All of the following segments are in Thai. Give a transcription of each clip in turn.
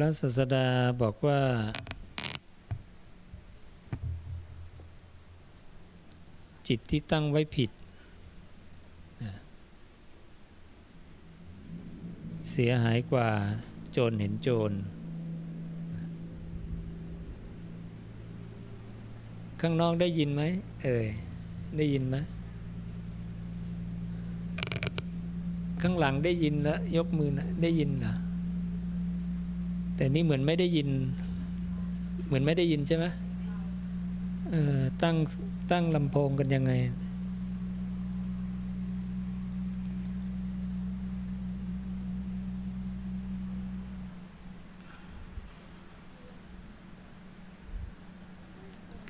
ระศาสดาบอกว่า จิตที่ตั้งไว้ผิด เสียหายกว่าโจรเห็นโจร ข้างนอกได้ยินไหมเอ่ยได้ยินไหมข้างหลังได้ยินแล้ว ยกมือนะได้ยินนะ แต่นี่เหมือนไม่ได้ยิน เหมือนไม่ได้ยินใช่ไหมเออตั้งตั้งลำโพงกันยังไง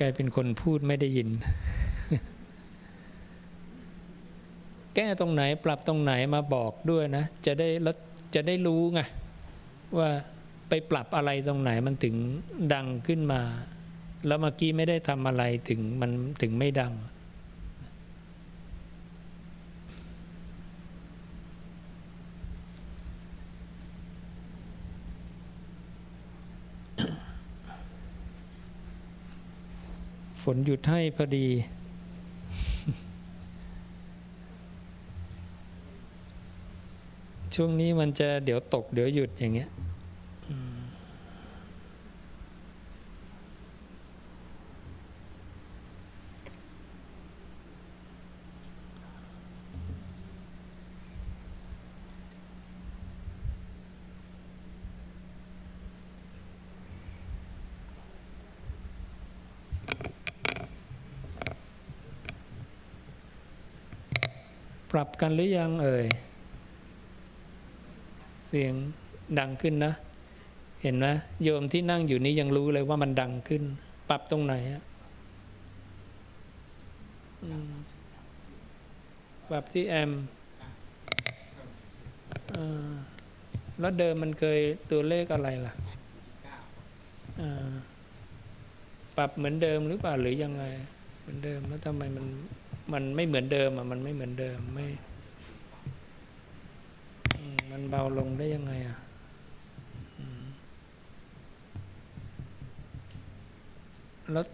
กลายเป็นคนพูดไม่ได้ยิน แก้ตรงไหนปรับตรงไหนมาบอกด้วยนะ จะได้แล้วจะได้รู้ไงว่า ไปปรับอะไรตรงไหนมันถึงดังขึ้นมา แล้วเมื่อกี้ไม่ได้ทำอะไรถึงมันถึงไม่ดังฝนหยุดให้พอดี ช่วงนี้มันจะเดี๋ยวตกเดี๋ยวหยุดอย่างเงี้ย ปรับกันหรือยังเอ่ย เสียงดังขึ้นนะ เห็นไหมโยมที่นั่งอยู่นี้ยังรู้เลยว่ามันดังขึ้น ปรับตรงไหนอะปรับที่แอมแล้วเดิมมันเคยตัวเลขอะไรล่ะปรับเหมือนเดิมหรือเปล่าหรือยังไง เหมือนเดิมแล้วทำไมมัน มันไม่เหมือนเดิมอะมันไม่เหมือนเดิมไม่มันเบาลงได้ยังไงอะแล้ว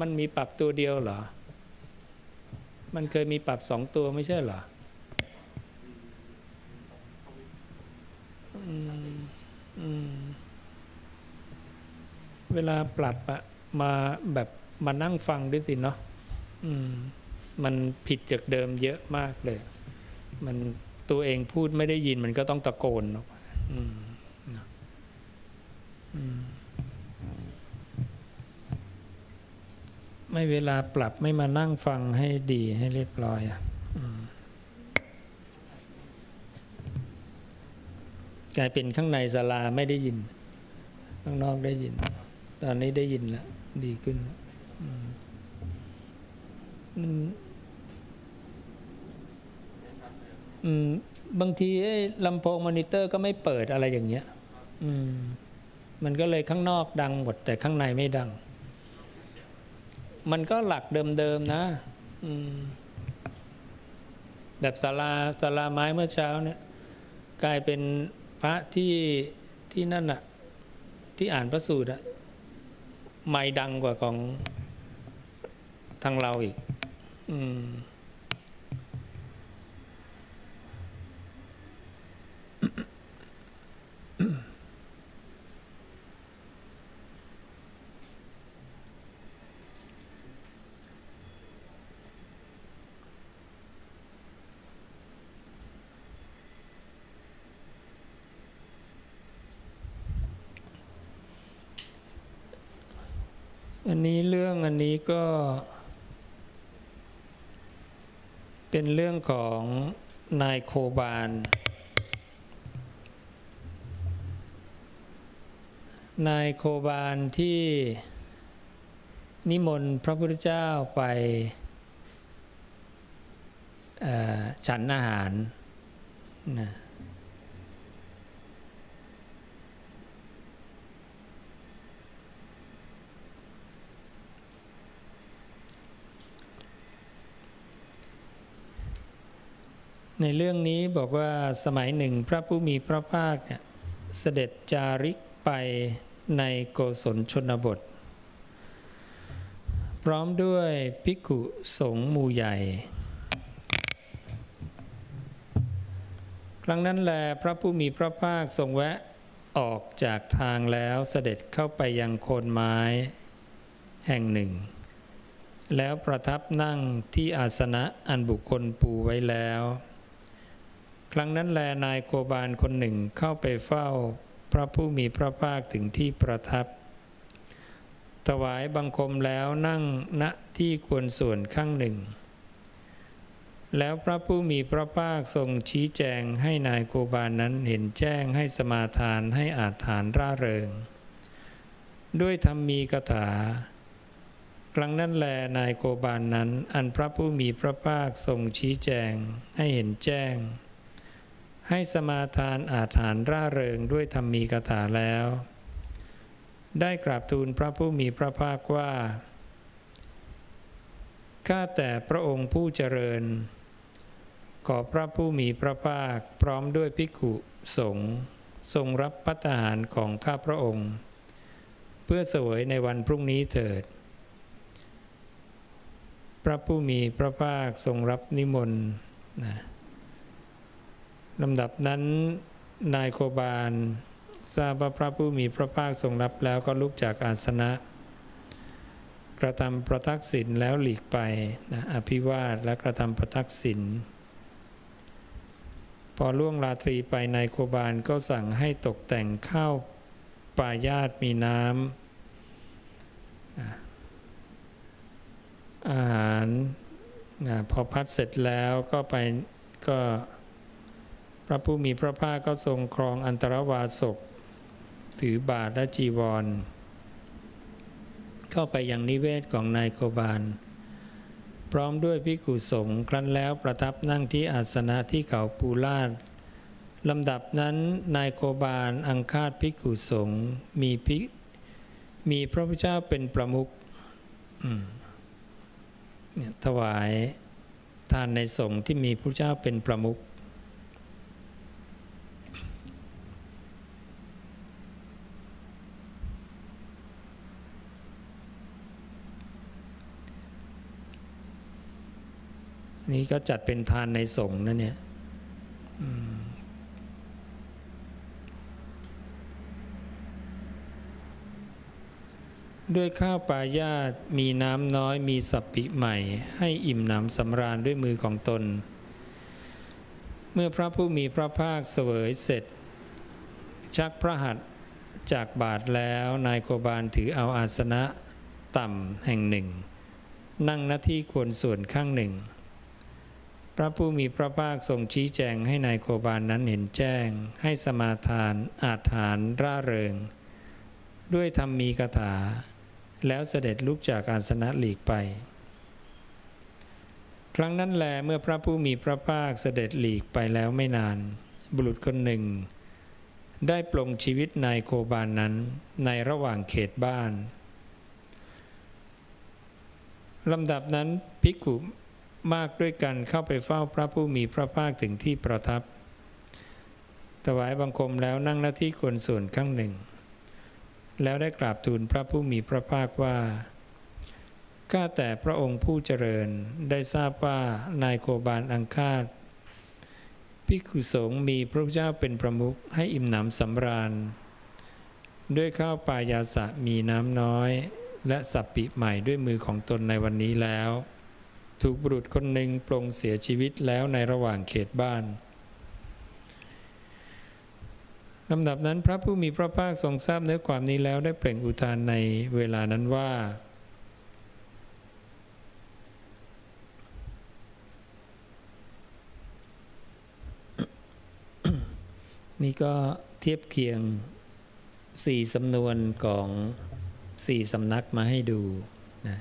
มันมีปรับตัวเดียวเหรอ มันเคยมีปรับสองตัวไม่ใช่เหรออเวลาปรับอะมาแบบมานั่งฟังด้วยสิเนาะอืม มันผิดจากเดิมเยอะมากเลย มันตัวเองพูดไม่ได้ยินมันก็ต้องตะโกนออกมไม่เวลาปรับไม่มานั่งฟังให้ดีให้เรียบร้อยอะกลายเป็นข้างในศาลาไม่ได้ยิน ข้างนอกได้ยิน ตอนนี้ได้ยินแล้ว ดีขึ้นแล้วอืมมันอืม บางทีลำโพงมอนิเตอร์ก็ไม่เปิดอะไรอย่างเงี้ยมมันก็เลยข้างนอกดังหมด แต่ข้างในไม่ดัง มันก็หลักเดิมๆนะแบบศาลาศาลาไม้เมื่อเช้าเนี่ย กลายเป็นพระที่ที่นั่นอะที่อ่านพระสูตรอะไม่ดังกว่าของทางเราอีก อืม อันนี้เรื่องอันนี้ก็ เป็นเรื่องของนายโคบาล นายโคบาลที่นิมนต์พระพุทธเจ้าไปฉันอาหารนะในเรื่องนี้บอกว่าสมัยหนึ่งพระผู้มีพระภาคเนี่ยเสด็จจาริกไป ในโกศลชนบท พร้อมด้วยภิกขุสงฆ์มูใหญ่ ครั้งนั้นแลพระผู้มีพระภาคทรงแวะออกจากทางแล้วเสด็จเข้าไปยังโคนไม้แห่งหนึ่ง แล้วประทับนั่งที่อาสนะอันบุคคลปูไว้แล้ว ครั้งนั้นแลนายโคบาลคนหนึ่งเข้าไปเฝ้า พระผู้มีพระภาคถึงที่ประทับ ถวายบังคมแล้วนั่งณที่ควรส่วนข้างหนึ่ง แล้วพระผู้มีพระภาคทรงชี้แจงให้นายโคบาลนนั้นเห็นแจ้งให้สมาทานให้อาถานร่าเริง ด้วยธรรมมีกถา ครั้งนั้นแลนายโคบาลนนั้น อันพระผู้มีพระภาคทรงชี้แจงให้เห็นแจ้ง ให้สมาทานอาถานร่าเริงด้วยธรรมีกถาแล้ว ได้กราบทูลพระผู้มีพระภาคว่า ข้าแต่พระองค์ผู้เจริญ ขอพระผู้มีพระภาคพร้อมด้วยภิกขุสงฆ์ทรงรับพัตหารของข้าพระองค์ เพื่อเสวยในวันพรุ่งนี้เถิด พระผู้มีพระภาคทรงรับนิมนต์นะ ลำดับนั้นนายโคบาล ทราบว่าพระผู้มีพระภาคทรงรับแล้วก็ลุกจากอาสนะ กระทำประทักษิณแล้วหลีกไปนะอภิวาทและกระทำประทักษิณพอล่วงราตรีไปนายโคบาลก็สั่งให้ตกแต่งข้าวปลายาตมีน้ำอาหารนะพอพัดเสร็จแล้วก็ไปก็ พระผู้มีพระภาคก็ทรงครองอันตรวาสก ถือบาทและจีวร เข้าไปยังนิเวศของนายโคบาล พร้อมด้วยพิกุสงฆ์ครั้นแล้วประทับนั่งที่อาสนะที่เขาปูลาดลำดับนั้นนายโคบาลอังคาดพิกุสงฆ์มีพิมีพระพุทธเจ้าเป็นประมุขถวายทานในสงฆ์ที่มีพระเจ้าเป็นประมุข นี่ก็จัดเป็นทานในสงฆ์นะเนี่ยด้วยข้าวปลายาตมีน้ำน้อยมีสัปปิใหม่ ให้อิ่มหนำสำราญด้วยมือของตน เมื่อพระผู้มีพระภาคเสวยเสร็จ ชักพระหัตจากบาทแล้วนายโคบาลถือเอาอาสนะต่ำแห่งหนึ่ง นั่งหน้าที่ควรส่วนข้างหนึ่ง พระผู้มีพระภาคทรงชี้แจงให้นายโคบาลนนั้นเห็นแจ้ง ให้สมาทานอาถานร่าเริง ด้วยธรรมมีคาถา แล้วเสด็จลุกจากอาสนะหลีกไป ครั้งนั้นแลเมื่อพระผู้มีพระภาคเสด็จหลีกไปแล้วไม่นาน บุรุษคนหนึ่ง ได้ปลงชีวิตนายโคบาลนนั้นในระหว่างเขตบ้านลำดับนั้นภิกขุ มากด้วยกันเข้าไปเฝ้าพระผู้มีพระภาคถึงที่ประทับ ถวายบังคมแล้วนั่งหน้าที่ควรส่วนข้างหนึ่ง แล้วได้กราบทูลพระผู้มีพระภาคว่าข้าแต่พระองค์ผู้เจริญได้ทราบว่านายโคบาลอังคาดพิกุสงมีพระเจ้าเป็นประมุขให้อิ่มหนำสำราญ ด้วยข้าวปลายาสะมีน้ำน้อย และสับปิใหม่ด้วยมือของตนในวันนี้แล้ว ถูกบุรุษคนหนึ่งปลงเสียชีวิตแล้วในระหว่างเขตบ้านลำดับนั้นพระผู้มีพระภาคทรงทราบเนื้อความนี้แล้วได้เปล่งอุทานในเวลานั้นว่า นี่ก็เทียบเคียงสี่สำนวนของสี่สำนักมาให้ดูนะ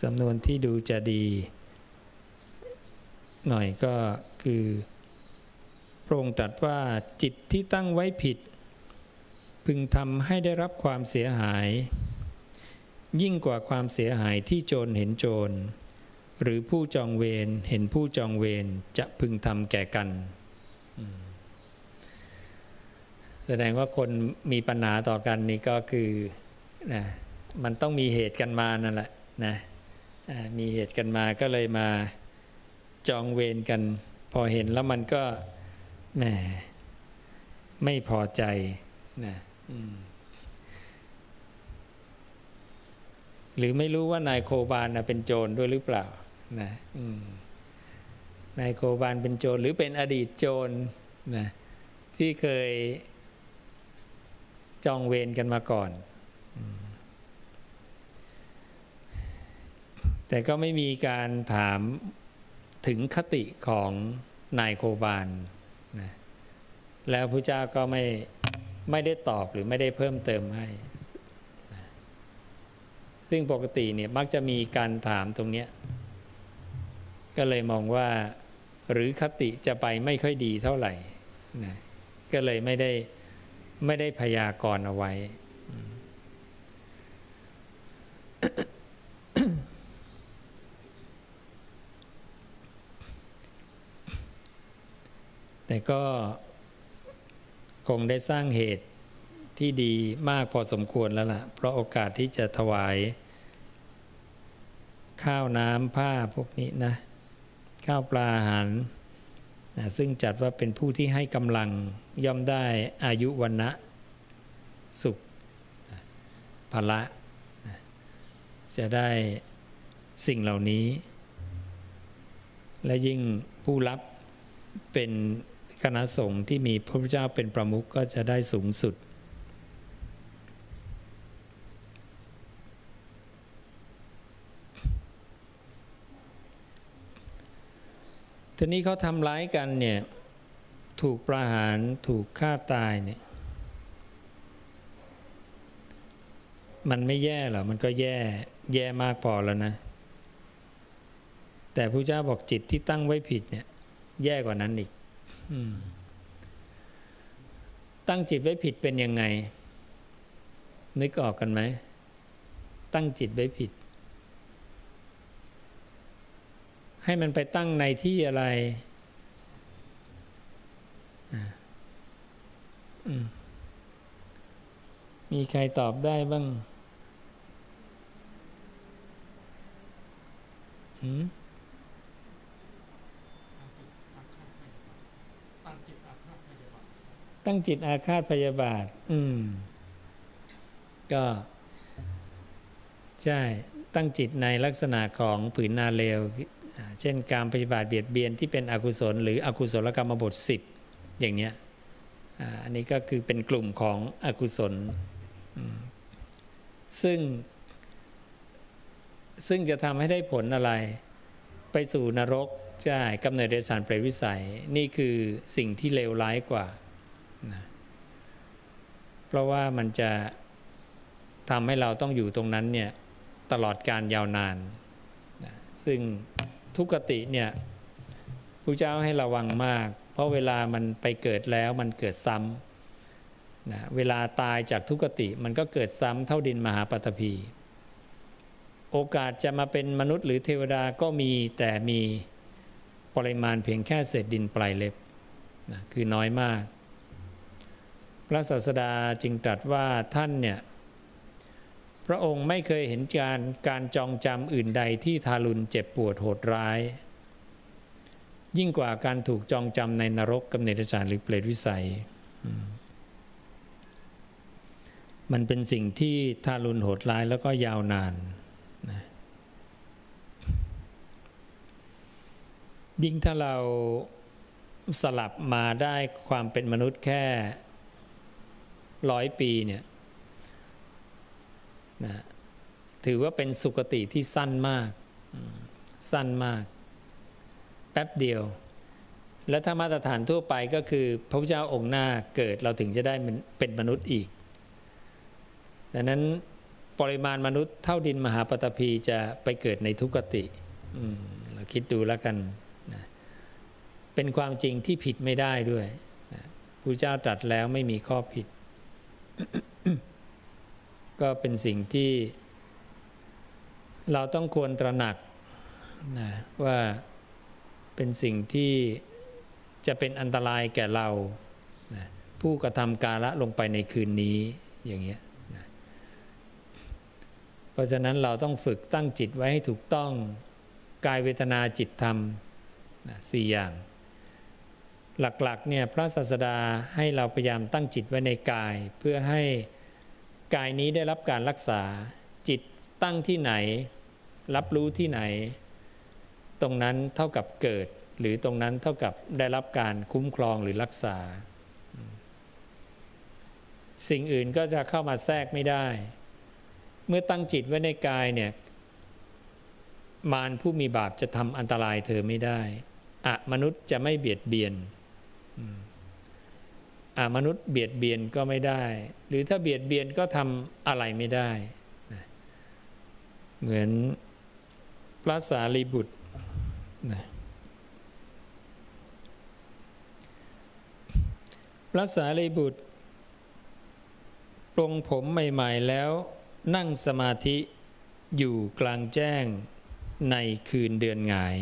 สำนวนที่ดูจะดี หน่อยก็คือพระองค์ตรัสว่าจิตที่ตั้งไว้ผิด พึงทำให้ได้รับความเสียหาย ยิ่งกว่าความเสียหายที่โจรเห็นโจร หรือผู้จองเวรเห็นผู้จองเวรจะพึงทำแก่กัน แสดงว่าคนมีปัญหาต่อกันนี่ก็คือนะมันต้องมีเหตุกันมานั่นแหละนะ มีเหตุกันมาก็เลยมาจองเวรกัน พอเห็นแล้วมันก็แหมไม่พอใจนะหรือไม่รู้ว่านายโคบาลนะเป็นโจรด้วยหรือเปล่านะนายโคบาลเป็นโจรหรือเป็นอดีตโจรนะที่เคยจองเวรกันมาก่อน แต่ก็ไม่มีการถามถึงคติของนายโคบาลนะแล้วพระเจ้าก็ไม่ไม่ได้ตอบหรือไม่ได้เพิ่มเติมให้นะซึ่งปกติเนี่ยมักจะมีการถามตรงนี้ก็เลยมองว่า หรือคติจะไปไม่ค่อยดีเท่าไหร่นะก็เลยไม่ได้ไม่ได้พยากรณ์เอาไว้ แต่ก็คงได้สร้างเหตุที่ดีมากพอสมควรแล้วล่ะ เพราะโอกาสที่จะถวาย ข้าวน้ำผ้าพวกนี้นะ ข้าวปลาอาหารนะซึ่งจัดว่าเป็นผู้ที่ให้กำลังย่อมได้อายุวันนะสุขภละจะได้สิ่งเหล่านี้ และยิ่งผู้รับเป็น คณะสงฆ์ที่มีพระพุทธเจ้าเป็นประมุขก็จะได้สูงสุด ทีนี้เขาทำร้ายกันเนี่ยถูกประหารถูกฆ่าตายเนี่ยมันไม่แย่หรอ มันก็แย่แย่มากพอแล้วนะ แต่พระเจ้าบอกจิตที่ตั้งไว้ผิดเนี่ย แย่กว่านั้นอีก ตั้งจิตไว้ผิดเป็นยังไง นึกออกกันไหม ตั้งจิตไว้ผิด ให้มันไปตั้งในที่อะไรมีใครตอบได้บ้าง ตั้งจิตอาฆาตพยาบาท อืม ก็ ใช่ ตั้งจิตในลักษณะของผืนนาเลว เช่นการปฏิบัติเบียดเบียนที่เป็นอกุศล หรืออกุศลกรรมบทสิบอย่างเนี้ยอันนี้ก็คือเป็นกลุ่มของอกุศล ซึ่ง ซึ่งจะทำให้ได้ผลอะไร ไปสู่นรกใช่กำเนิดเดชานเปรตวิสัย นี่คือสิ่งที่เลวร้ายกว่า นะเพราะว่ามันจะทำให้เราต้องอยู่ตรงนั้นเนี่ยตลอดการยาวนานนะซึ่งทุกติเนี่ยพระเจ้าให้ระวังมาก เพราะเวลามันไปเกิดแล้วมันเกิดซ้ำนะเวลาตายจากทุกติมันก็เกิดซ้ำเท่าดินมหาปฐพี โอกาสจะมาเป็นมนุษย์หรือเทวดาก็มีแต่มีปริมาณเพียงแค่เศษดินปลายเล็บนะคือน้อยมาก พระศาสดาจึงตรัสว่าท่านเนี่ยพระองค์ไม่เคยเห็นการการจองจำอื่นใดที่ทารุณเจ็บปวดโหดร้าย ยิ่งกว่าการถูกจองจำในนรกกำเนิดจารหรือเปรตวิสัย มันเป็นสิ่งที่ทารุณโหดร้ายแล้วก็ยาวนานนะยิ่งถ้าเราสลับมาได้ความเป็นมนุษย์แค่ ร้อยปีเนี่ยนะถือว่าเป็นสุคติที่สั้นมาก สั้นมาก แป๊บเดียว และถ้ามาตรฐานทั่วไปก็คือ พระพุทธเจ้าองค์หน้าเกิดเราถึงจะได้เป็นมนุษย์อีก ดังนั้นปริมาณมนุษย์เท่าดินมหาปฐพีจะไปเกิดในทุกติเราคิดดูแล้วกันนะเป็นความจริงที่ผิดไม่ได้ด้วยนะพระเจ้าตรัสแล้วไม่มีข้อผิด ก็เป็นสิ่งที่ เราต้องควรตระหนักนะว่าเป็นสิ่งที่จะเป็นอันตรายแก่เรานะผู้กระทำกาละลงไปในคืนนี้อย่างเงี้ยนะเพราะฉะนั้นเราต้องฝึกตั้งจิตไว้ให้ถูกต้องกายเวทนาจิตธรรมนะสี่อย่าง หลักๆเนี่ยพระศาสดาให้เราพยายามตั้งจิตไว้ในกาย เพื่อให้กายนี้ได้รับการรักษา จิตตั้งที่ไหน รับรู้ที่ไหน ตรงนั้นเท่ากับเกิด หรือตรงนั้นเท่ากับได้รับการคุ้มครองหรือรักษา สิ่งอื่นก็จะเข้ามาแทรกไม่ได้ เมื่อตั้งจิตไว้ในกายเนี่ยมารผู้มีบาปจะทำอันตรายเธอไม่ได้อะมนุษย์จะไม่เบียดเบียน มนุษย์เบียดเบียนก็ไม่ได้ หรือถ้าเบียดเบียนก็ทำอะไรไม่ได้นะเหมือนพระสารีบุตรนะพระสารีบุตรปรงผมใหม่ๆแล้วนั่งสมาธิอยู่กลางแจ้งในคืนเดือนหงาย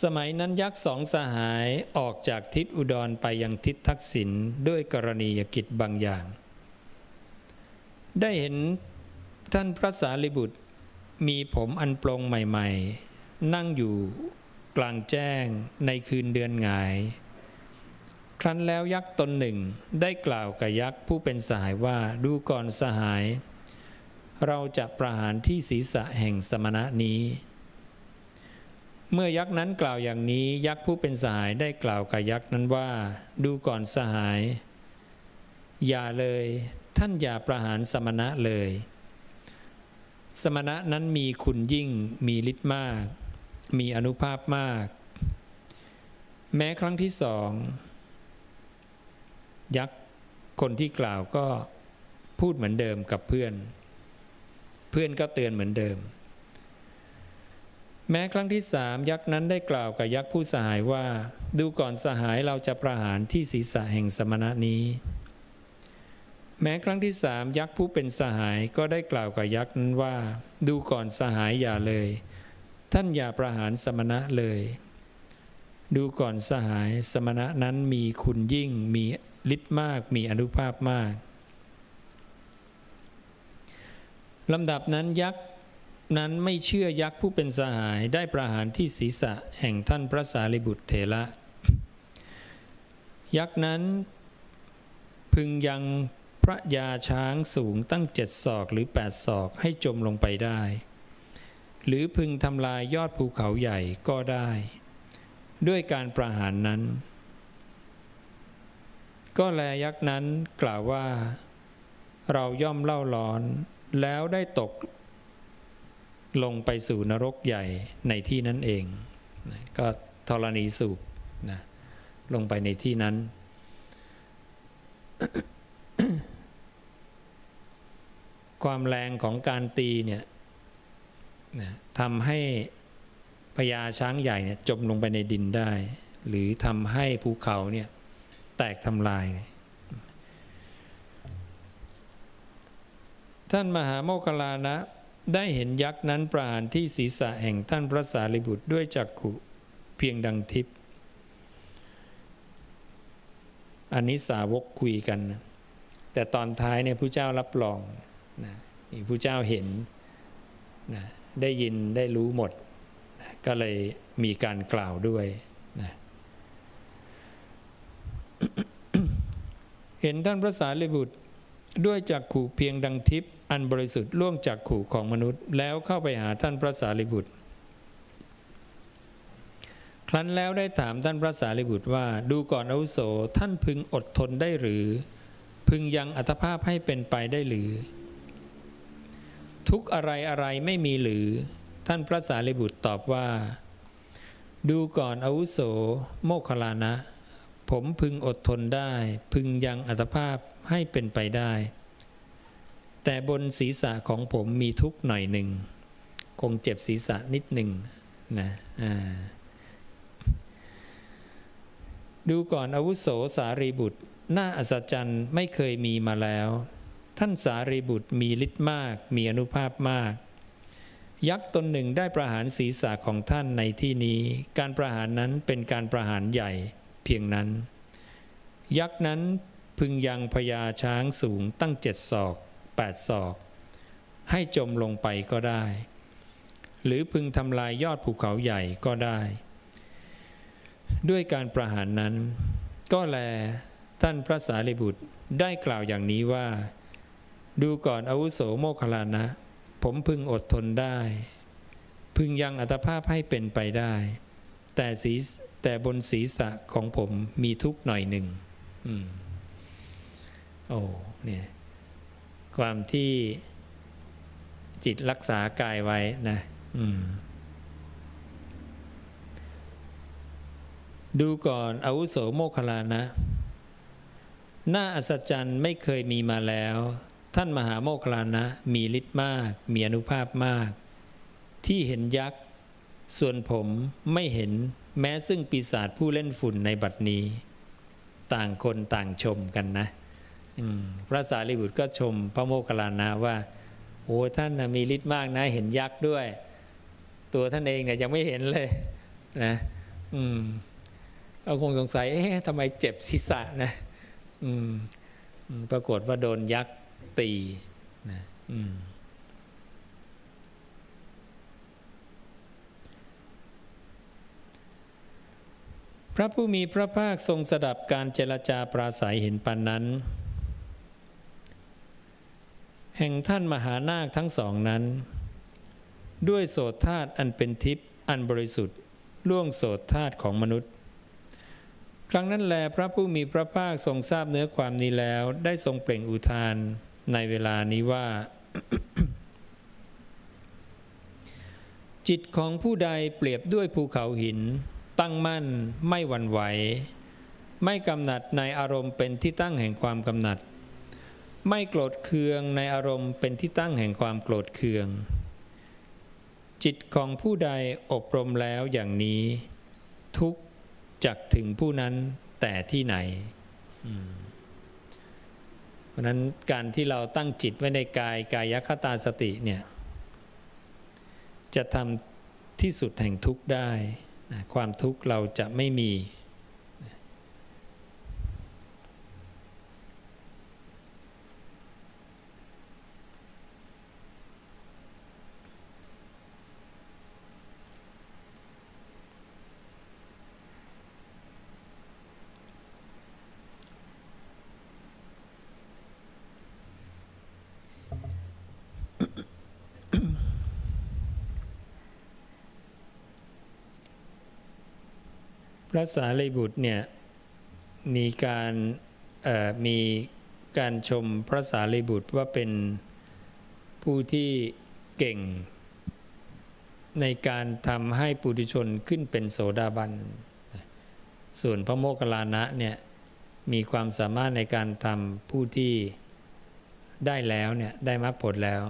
สมัยนั้นยักษ์สองสหายออกจากทิศอุดรไปยังทิศทักษิณด้วยกรณียกิจบางอย่าง ได้เห็นท่านพระสารีบุตร มีผมอันปลงใหม่ ๆ นั่งอยู่กลางแจ้งในคืนเดือนหงาย ครั้นแล้วยักษ์ตนหนึ่งได้กล่าวกับยักษ์ผู้เป็นสหายว่าดูก่อนสหาย เราจะประหารที่ศีรษะแห่งสมณะนี้ เมื่อยักษ์นั้นกล่าวอย่างนี้ยักษ์ผู้เป็นสหายได้กล่าวกับยักษ์นั้นว่า ดูก่อนสหาย อย่าเลย ท่านอย่าประหารสมณะเลย สมณะนั้นมีคุณยิ่ง มีฤทธิ์มาก มีอนุภาพมาก แม้ครั้งที่สองยักษ์คนที่กล่าวก็พูดเหมือนเดิมกับเพื่อน เพื่อนก็เตือนเหมือนเดิม แม้ครั้งที่สามยักษ์นั้นได้กล่าวกับยักษ์ผู้สหายว่า ดูก่อนสหายเราจะประหารที่ศีรษะแห่งสมณะนี้ แม้ครั้งที่สามยักษ์ผู้เป็นสหายก็ได้กล่าวกับยักษ์นั้นว่า ดูก่อนสหายอย่าเลย ท่านอย่าประหารสมณะเลย ดูก่อนสหายสมณะนั้นมีคุณยิ่งมีฤทธิ์มากมีอนุภาพมากลำดับนั้นยักษ์ นั้นไม่เชื่อยักษ์ผู้เป็นสหายได้ประหารที่ศีรษะแห่งท่านพระสารีบุตรเถระ ยักษ์นั้นพึงยังพระยาช้างสูงตั้งเจ็ดศอกหรือแปดศอกให้จมลงไปได้ หรือพึงทำลายยอดภูเขาใหญ่ก็ได้ ด้วยการประหารนั้น ก็แลยักษ์นั้นกล่าวว่า เราย่อมเล่าร้อนแล้วได้ตก ลงไปสู่นรกใหญ่ในที่นั้นเองก็ธรณีสูบนะลงไปในที่นั้น ความแรงของการตีเนี่ยนะทำให้พญาช้างใหญ่เนี่ยจมลงไปในดินได้ หรือทำให้ภูเขาเนี่ยแตกทำลาย ท่านมหาโมคคลานะ ได้เห็นยักษ์นั้นปราณที่ศีรษะแห่งท่านพระสารีบุตรด้วยจักขุเพียงดังทิพย์อันนี้สาวกคุยกันนะแต่ตอนท้ายเนี่ยผู้เจ้ารับรองนะมีผู้เจ้าเห็นนะได้ยินได้รู้หมดนะก็เลยมีการกล่าวด้วยนะเห็นท่านพระสารีบุตรด้วยจักขู่เพียงดังทิพย์ อันบริสุทธิ์ล่วงจากขู่ของมนุษย์ แล้วเข้าไปหาท่านพระสารีบุตร ครั้นแล้วได้ถามท่านพระสารีบุตรว่าดูก่อนอาวุโสท่านพึงอดทนได้หรือ พึงยังอัตภาพให้เป็นไปได้หรือ ทุกอะไรอะไรไม่มีหรือ ท่านพระสารีบุตรตอบว่า ดูก่อนอาวุโส โมคลานะ ผมพึงอดทนได้ พึงยังอัตภาพให้เป็นไปได้ แต่บนศีรษะของผมมีทุกหน่อยหนึ่ง คงเจ็บศีรษะนิดหนึ่งนะดูก่อนอาวุโสสารีบุตร น่าอัศจรรย์ไม่เคยมีมาแล้ว ท่านสารีบุตรมีฤทธิ์มาก มีอนุภาพมาก ยักษ์ตนหนึ่งได้ประหารศีรษะของท่านในที่นี้ การประหารนั้นเป็นการประหารใหญ่เพียงนั้น ยักษ์นั้นพึงยังพญาช้างสูงตั้งเจ็ดศอก แปดศอก ให้จมลงไปก็ได้ หรือพึงทำลายยอดภูเขาใหญ่ก็ได้ ด้วยการประหารนั้น ก็แลท่านพระสารีบุตรได้กล่าวอย่างนี้ว่า ดูก่อนอาวุโสโมคลานะ ผมพึงอดทนได้ พึงยังอัตภาพให้เป็นไปได้ แต่ศีแต่บนศีรษะของผมมีทุกหน่อยหนึ่งอโอ้ เนี่ย ความที่จิตรักษากายไว้นะดูก่อนอาวุโสโมคลานะหน้าอัศจรรย์ไม่เคยมีมาแล้ว ท่านมหาโมคลานะ มีฤทธิ์มาก มีอนุภาพมาก ที่เห็นยักษ์ ส่วนผมไม่เห็นแม้ซึ่งปีศาจผู้เล่นฝุ่นในบัดนี้ ต่างคนต่างชมกันนะ พระสารีบุตรก็ชมพระโมคคัลลานะว่า โอ้ท่านมีฤทธิ์มากนะ เห็นยักษ์ด้วย ตัวท่านเองเนี่ยยังไม่เห็นเลยนะอืมเราคงสงสัย เอ๊ะทำไมเจ็บศีรษะนะอืมปรากฏว่าโดนยักษ์ตีนะอืมพระผู้มีพระภาคทรงสดับการเจรจาปราศัยเห็นปันนั้น แห่งท่านมหานาคทั้งสองนั้น ด้วยโสธาตอันเป็นทิพย์อันบริสุทธิ์ล่วงโสธาตของมนุษย์ ครั้งนั้นแลพระผู้มีพระภาคทรงทราบเนื้อความนี้แล้วได้ทรงเปล่งอุทานในเวลานี้ว่า จิตของผู้ใดเปรียบด้วยภูเขาหิน ตั้งมั่นไม่หวั่นไหว ไม่กำหนัดในอารมณ์เป็นที่ตั้งแห่งความกำหนัด ไม่โกรธเคืองในอารมณ์เป็นที่ตั้งแห่งความโกรธเคือง จิตของผู้ใดอบรมแล้วอย่างนี้ ทุกจักถึงผู้นั้นแต่ที่ไหนเพราะนั้นการที่เราตั้งจิตไว้ในกายกายคตาสติเนี่ย จะทำที่สุดแห่งทุกข์ได้ ความทุกข์เราจะไม่มี พระสารีบุตรเนี่ยมีการมีการชมพระสารีบุตรว่าเป็นผู้ที่เก่ง ในการทำให้ปุถุชนขึ้นเป็นโสดาบัน ส่วนพระโมคคัลลานะเนี่ยมีความสามารถในการทำผู้ที่ได้แล้วเนี่ยได้มรรคผลแล้ว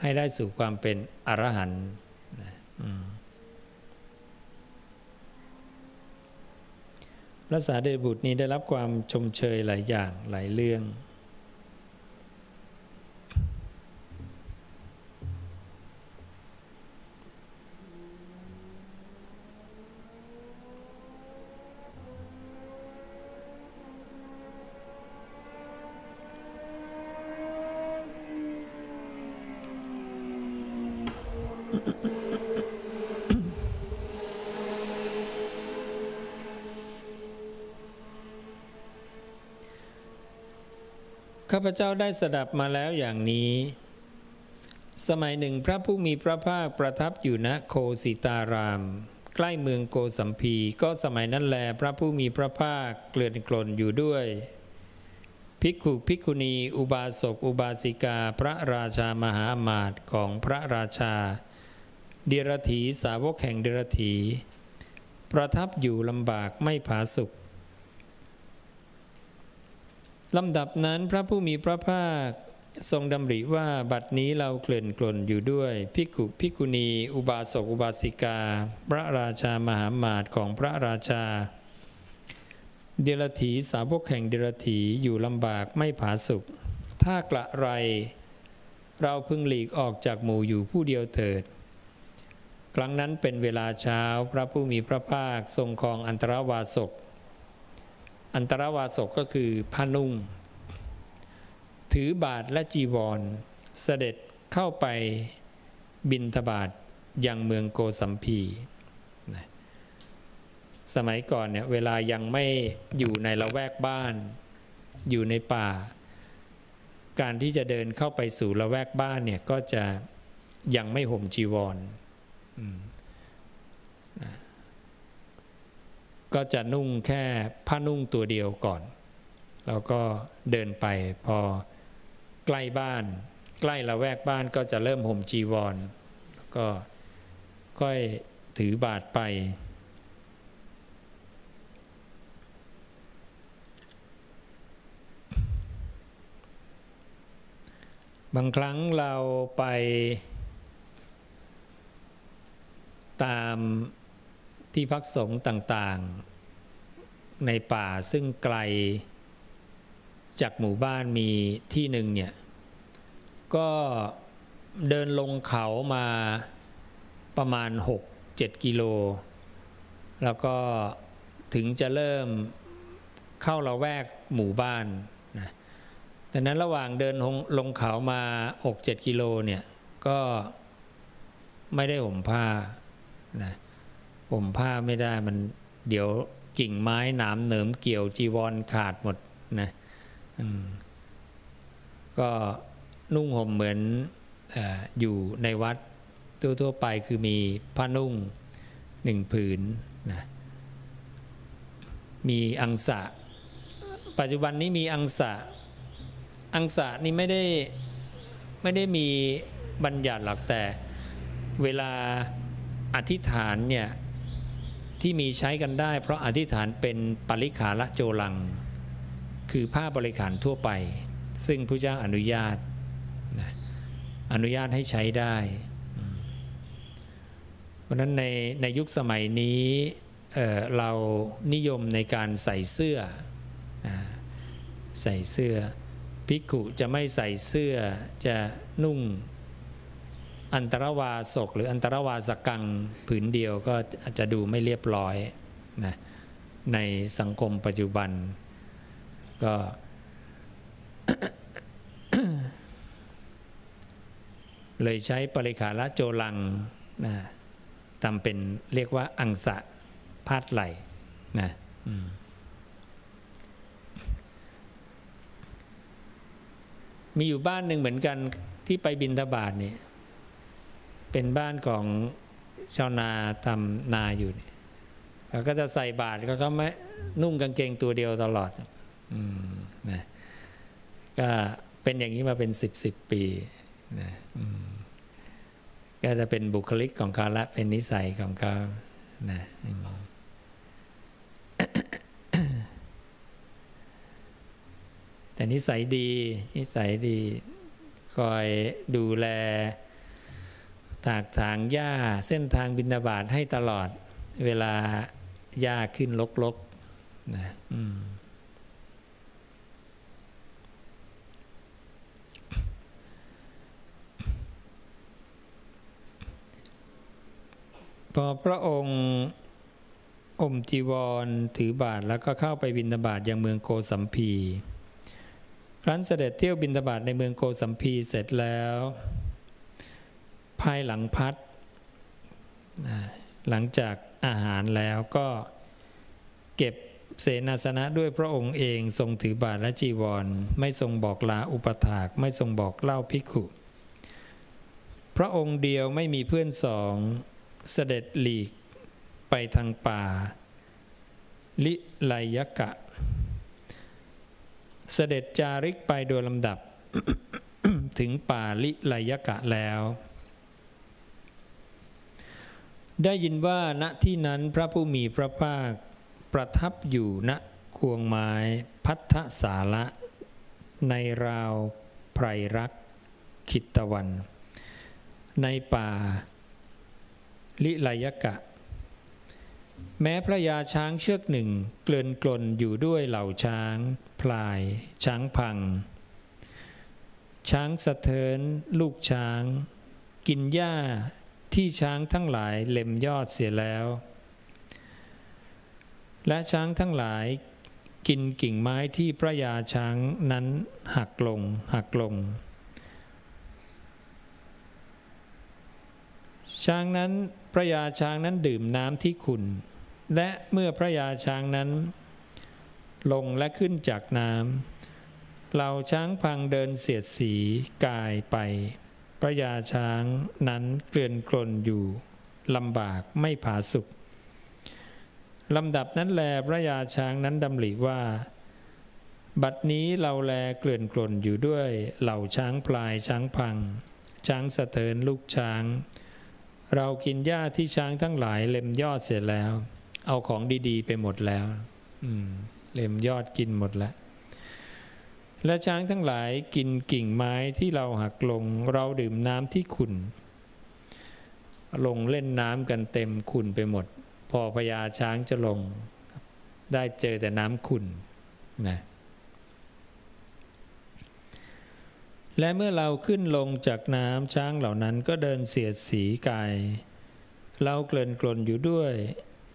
ให้ได้สู่ความเป็นอรหันต์ พระสาเดบุตรนี้ได้รับความชมเชยหลายอย่างหลายเรื่อง พเจ้าได้สดับมาแล้วอย่างนี้ สมัยหนึ่งพระผู้มีพระภาคประทับอยู่ณโคสิตาราม ใกล้เมืองโกสัมพีก็สมัยนั้นแลพระผู้มีพระภาคเกลื่อนกลนอยู่ด้วยภิกขุภิกขุณี อุบาสกอุบาสิกา พระราชามหาอมาตย์ของพระราชา เดรถีสาวกแห่งเดรถีประทับอยู่ลำบากไม่ผาสุข ลำดับนั้นพระผู้มีพระภาคทรงดำริว่าบัดนี้เราเกลื่อนกล่นอยู่ด้วยพิกุพิกุณี อุบาสกอุบาสิกา พระราชามหามาตของพระราชา เดรถีสาวกแห่งเดรถีอยู่ลำบากไม่ผาสุกถ้ากระไร เราพึงหลีกออกจากหมู่อยู่ผู้เดียวเถิด ครั้งนั้นเป็นเวลาเช้าพระผู้มีพระภาคทรงครองอันตรวาสก อันตรวาสกก็คือผ้านุ่ง ถือบาทและจีวร เสด็จเข้าไปบินทบาทยังเมืองโกสัมพีนะสมัยก่อนเนี่ยเวลายังไม่อยู่ในละแวกบ้าน อยู่ในป่า การที่จะเดินเข้าไปสู่ละแวกบ้านเนี่ยก็จะยังไม่ห่มจีวรนะ ก็จะนุ่งแค่ผ้านุ่งตัวเดียวก่อน แล้วก็เดินไปพอใกล้บ้าน ใกล้ละแวกบ้านก็จะเริ่มห่มจีวร ก็ค่อยถือบาทไป บางครั้งเราไปตาม ที่พักสงฆ์ต่างๆ ในป่าซึ่งไกล จากหมู่บ้านมีที่หนึ่งเนี่ย ก็เดินลงเขามาประมาณ 6-7 กิโล แล้วก็ถึงจะเริ่มเข้าเราแวกหมู่บ้านนะแต่นั้นระหว่างเดินลงเขามา 6-7 กิโลเนี่ย ก็ไม่ได้ห่มผ้านะ ห่มผ้าไม่ได้มันเดี๋ยวกิ่งไม้หนามเหนิมเกี่ยวจีวรขาดหมดนะก็นุ่งห่มเหมือนออยู่ในวัดทั่วๆไปคือมีผ้านุ่งหนึ่งผืนนะมีอังสะ ปัจจุบันนี้มีอังสะ อังสะนี่ไม่ได้ไม่ได้มีบัญญัติหรอกแต่เวลาอธิษฐานเนี่ย ที่มีใช้กันได้ เพราะอธิษฐานเป็นปริขาละโจลัง คือผ้าบริขารทั่วไป ซึ่งพระเจ้าอนุญาตนะอนุญาตให้ใช้ได้ เพราะนั้นในในยุคสมัยนี้เเรานิยมในการใส่เสื้อ ใส่เสื้อภิกขุจะไม่ใส่เสื้อจะนุ่ง อันตรวาสกหรืออันตรวาสกังผืนเดียวก็อาจจะดูไม่เรียบร้อยนะในสังคมปัจจุบันก็เลยใช้ปริขาละโจลังนะทำเป็นเรียกว่าอังสะพาดไหลนะมีอยู่บ้านหนึ่งเหมือนกันที่ไปบินทบาทเนี่ย เป็นบ้านของชาวนาทำนาอยู่เนี่ยก็จะใส่บาตรก็ไม่นุ่งกางเกงตัวเดียวตลอดอนะก็เป็นอย่างนี้มาเป็นสิบสิบปีนะก็จะเป็นบุคลิกของเขาละเป็นนิสัยของเขานะแต่นิสัยดี นิสัยดีคอยดูแล ถากถางหญ้าเส้นทางบินาบาตให้ตลอด เวลาหญ้าขึ้นลกๆนะพอพระองค์อมจีวรถือบาทแล้วก็เข้าไปบินทบาทยังเมืองโกสัมพี ครั้นเสด็จเที่ยวบินทบาทในเมืองโกสัมพีเสร็จแล้ว ภายหลังพัดหลังจากอาหารแล้วก็เก็บเสนาสนะด้วยพระองค์เองทรงถือบาทและจีวร ไม่ทรงบอกลาอุปถาก ไม่ทรงบอกเล่าพิขุพระองค์เดียวไม่มีเพื่อนสองเสด็จหลีกไปทางป่า ลิไลยกะ เสด็จจาริกไปโดยลำดับ ถึงป่าลิไลยกะแล้ว ได้ยินว่าณที่นั้นพระผู้มีพระภาคประทับอยู่ณควงไม้พัทธสาระในราวไพรรักขิตวัน ในป่า ลิไลยกะ แม้พระยาช้างเชือกหนึ่ง เกลื่อนกลนอยู่ด้วยเหล่าช้าง พลาย ช้างพัง ช้างสะเทิน ลูกช้าง กินหญ้า ที่ช้างทั้งหลายเล็มยอดเสียแล้ว และช้างทั้งหลายกินกิ่งไม้ที่พระยาช้างนั้นหักลงหักลง ช้างนั้นพระยาช้างนั้นดื่มน้ำที่ขุนและเมื่อพระยาช้างนั้น ลงและขึ้นจากน้ำเราช้างพังเดินเสียดสีกายไป พระยาช้างนั้นเกลื่อนกลนอยู่ลำบากไม่ผาสุกลำดับนั้นแลพระยาช้างนั้นดำริว่า บัดนี้เราแลเกลื่อนกลนอยู่ด้วยเหล่าช้างพลายช้างพัง ช้างสะเทินลูกช้าง เรากินหญ้าที่ช้างทั้งหลายเล็มยอดเสร็จแล้ว เอาของดีๆ ไปหมดแล้วเล็มยอดกินหมดแล้ว และช้างทั้งหลายกินกิ่งไม้ที่เราหักลง เราดื่มน้ำที่ขุ่นลงเล่นน้ำกันเต็มขุ่นไปหมด พอพญาช้างจะลง ได้เจอแต่น้ำขุ่นนะและเมื่อเราขึ้นลงจากน้ำช้างเหล่านั้นก็เดินเสียดสีกาย เราเกลื่อนกลนอยู่ด้วย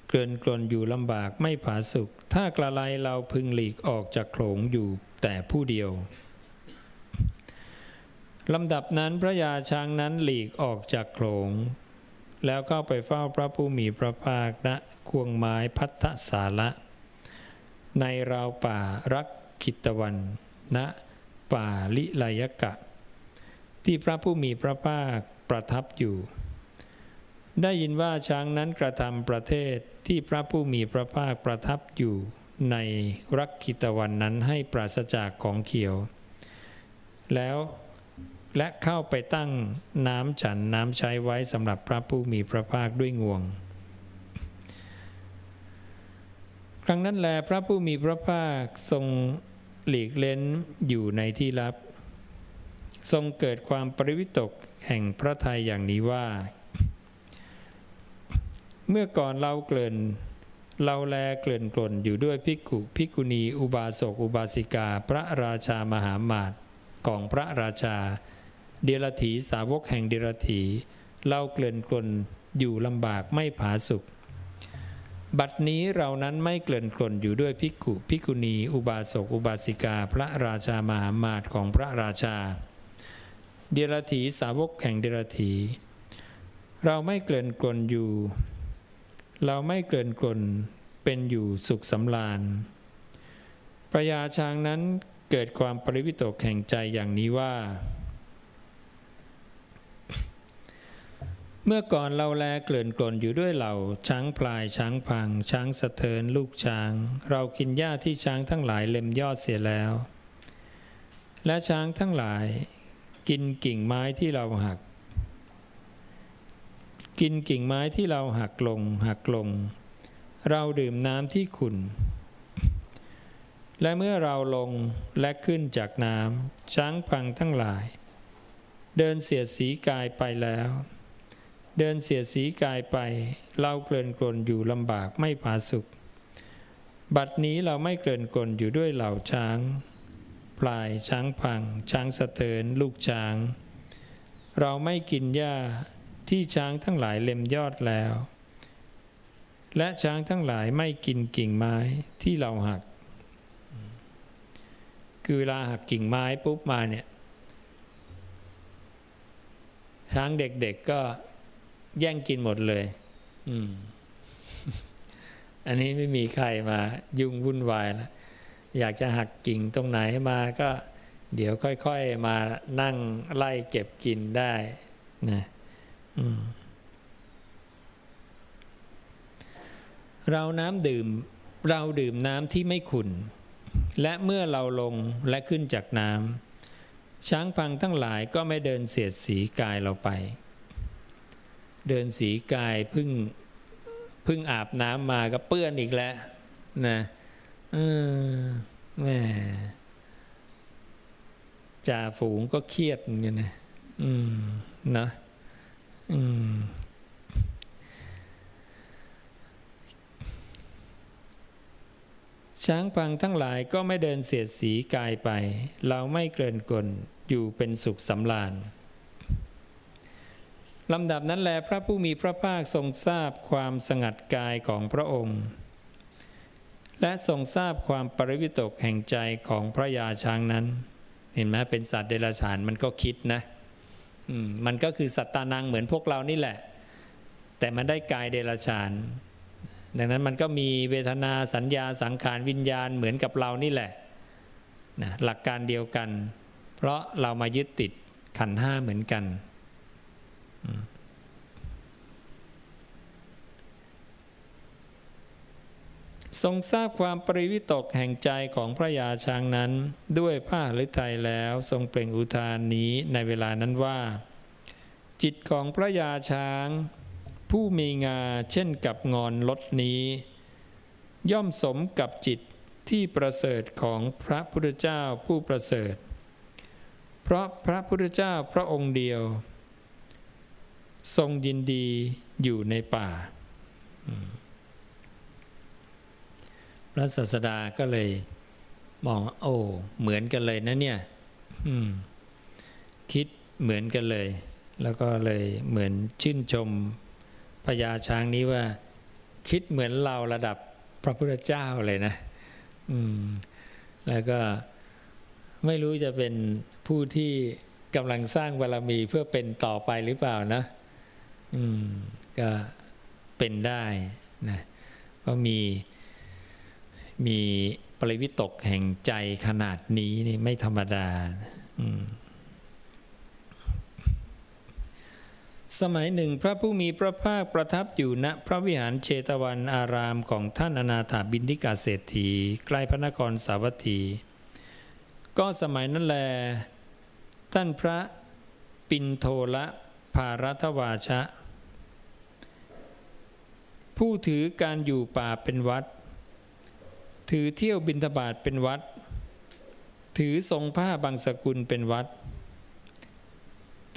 เกลื่อนกลนอยู่ลำบากไม่ผาสุกถ้ากระไรเราพึงหลีกออกจากโขลงอยู่ แต่ผู้เดียวลำดับนั้นพระยาช้างนั้นหลีกออกจากโขลง แล้วก็ไปเฝ้าพระผู้มีพระภาคณะควงไม้พัทธสาระ ในราวป่ารักขิตวันณป่าลิลายกะ ที่พระผู้มีพระภาคประทับอยู่ ได้ยินว่าช้างนั้นกระทำประเทศที่พระผู้มีพระภาคประทับอยู่ ในรักขิตวันนั้นให้ปราศจากของเขียว แล้วและเข้าไปตั้งน้ำฉันน้ำใช้ไว้สำหรับพระผู้มีพระภาคด้วยงวง ครั้งนั้นแลพระผู้มีพระภาคทรงหลีกเล้นอยู่ในที่ลับ ทรงเกิดความปริวิตกแห่งพระทัยอย่างนี้ว่า เมื่อก่อนเราเกลื่น เราแลเกลื่อนกล่นอยู่ด้วยพิกุพิกุณี อุบาสก อุบาสิกา พระราชามหามาตของพระราชา เดรถีสาวกแห่งเดรถีเล่าเกลื่อนกลนอยู่ลำบากไม่ผาสุกบัดนี้เรานั้นไม่เกลื่อนกลนอยู่ด้วยพิกุพิกุณี อุบาสก อุบาสิกา พระราชามหามาตของพระราชา เดรถีสาวกแห่งเดรถีเราไม่เกลื่อนกลนอยู่ เราไม่เกลื่อนกลนเป็นอยู่สุขสำราญพระยาช้างนั้นเกิดความปริวิตกแห่งใจอย่างนี้ว่า เมื่อก่อนเราแลเกลื่อนกลนอยู่ด้วยเหล่า ช้างพลายช้างพัง ช้างสะเทินลูกช้าง เรากินหญ้าที่ช้างทั้งหลายเล็มยอดเสียแล้ว และช้างทั้งหลาย กินกิ่งไม้ที่เราหัก กินกิ่งไม้ที่เราหักลงหักลง เราดื่มน้ำที่ขุ่นและเมื่อเราลงและขึ้นจากน้ำช้างพังทั้งหลาย เดินเสียดสีกายไปแล้ว เดินเสียสีกายไป เราเกลื่อนกลนอยู่ลำบากไม่ผาสุขบัดนี้เราไม่เกลื่อนกลนอยู่ด้วยเหล่าช้างปลายช้างพัง ช้างสะเตินลูกช้าง เราไม่กินหญ้า ที่ช้างทั้งหลายเล็มยอดแล้ว และช้างทั้งหลายไม่กินกิ่งไม้ที่เราหัก คือเวลาหักกิ่งไม้ปุ๊บมาเนี่ย ช้างเด็กๆก็แย่งกินหมดเลย อืม อันนี้ไม่มีใครมายุ่งวุ่นวายแล้วอยากจะหักกิ่งตรงไหนมาก็เดี๋ยวค่อย ๆมานั่งไล่เก็บกินได้นะ เราน้ำดื่ม เราดื่มน้ำที่ไม่ขุนและเมื่อเราลงและขึ้นจากน้ำช้างพังทั้งหลายก็ไม่เดินเสียดสีกายเราไป เดินสีกายพึ่งพึ่งอาบน้ำมาก็เปื้อนอีกแล้วนะเออแม่จ่าฝูงก็เครียดอย่างนี้นะ อืมนะ ช้างพังทั้งหลายก็ไม่เดินเสียดสีกายไป เราไม่เกินกลอยู่เป็นสุขสำราญลำดับนั้นแลพระผู้มีพระภาคทรงทราบความสงัดกายของพระองค์ และทรงทราบความปริวิตกแห่งใจของพระยาช้างนั้น เห็นไหมเป็นสัตว์เดรัจฉานมันก็คิดนะ มันก็คือสัตตานังเหมือนพวกเรานี่แหละ แต่มันได้กายเดรัจฉาน ดังนั้นมันก็มีเวทนาสัญญาสังขารวิญญาณเหมือนกับเรานี่แหละนะหลักการเดียวกัน เพราะเรามายึดติดขันห้าเหมือนกัน ทรงทราบความปริวิตกแห่งใจของพระยาช้างนั้น ด้วยผ้าฤทัยแล้วทรงเปล่งอุทานนี้ในเวลานั้นว่า จิตของพระยาช้าง ผู้มีงาเช่นกับงอนลดนี้ ย่อมสมกับจิตที่ประเสริฐของพระพุทธเจ้าผู้ประเสริฐ เพราะพระพุทธเจ้าพระองค์เดียว ทรงยินดีอยู่ในป่า ระศาสดาก็เลยมองโอ้เหมือนกันเลยนะเนี่ยคิดเหมือนกันเลย แล้วก็เลยเหมือนชื่นชมพญาช้างนี้ว่า คิดเหมือนเราระดับพระพุทธเจ้าเลยนะแล้วก็ไม่รู้จะเป็นผู้ที่กำลังสร้างบารมีเพื่อเป็นต่อไปหรือเปล่านะก็เป็นได้นะเพราะมี มีปริวิตกแห่งใจขนาดนี้นี่ไม่ธรรมดา สมัยหนึ่งพระผู้มีพระภาคประทับอยู่ณพระวิหารเชตวันอารามของท่านอนาถาบินทิกาเศรษฐีใกล้พระนครสาวัตถี ก็สมัยนั้นแล ท่านพระปินโทละภารัตวาชะ ผู้ถือการอยู่ป่าเป็นวัด ถือเที่ยวบินทบาทเป็นวัด ถือทรงผ้าบางสกุลเป็นวัด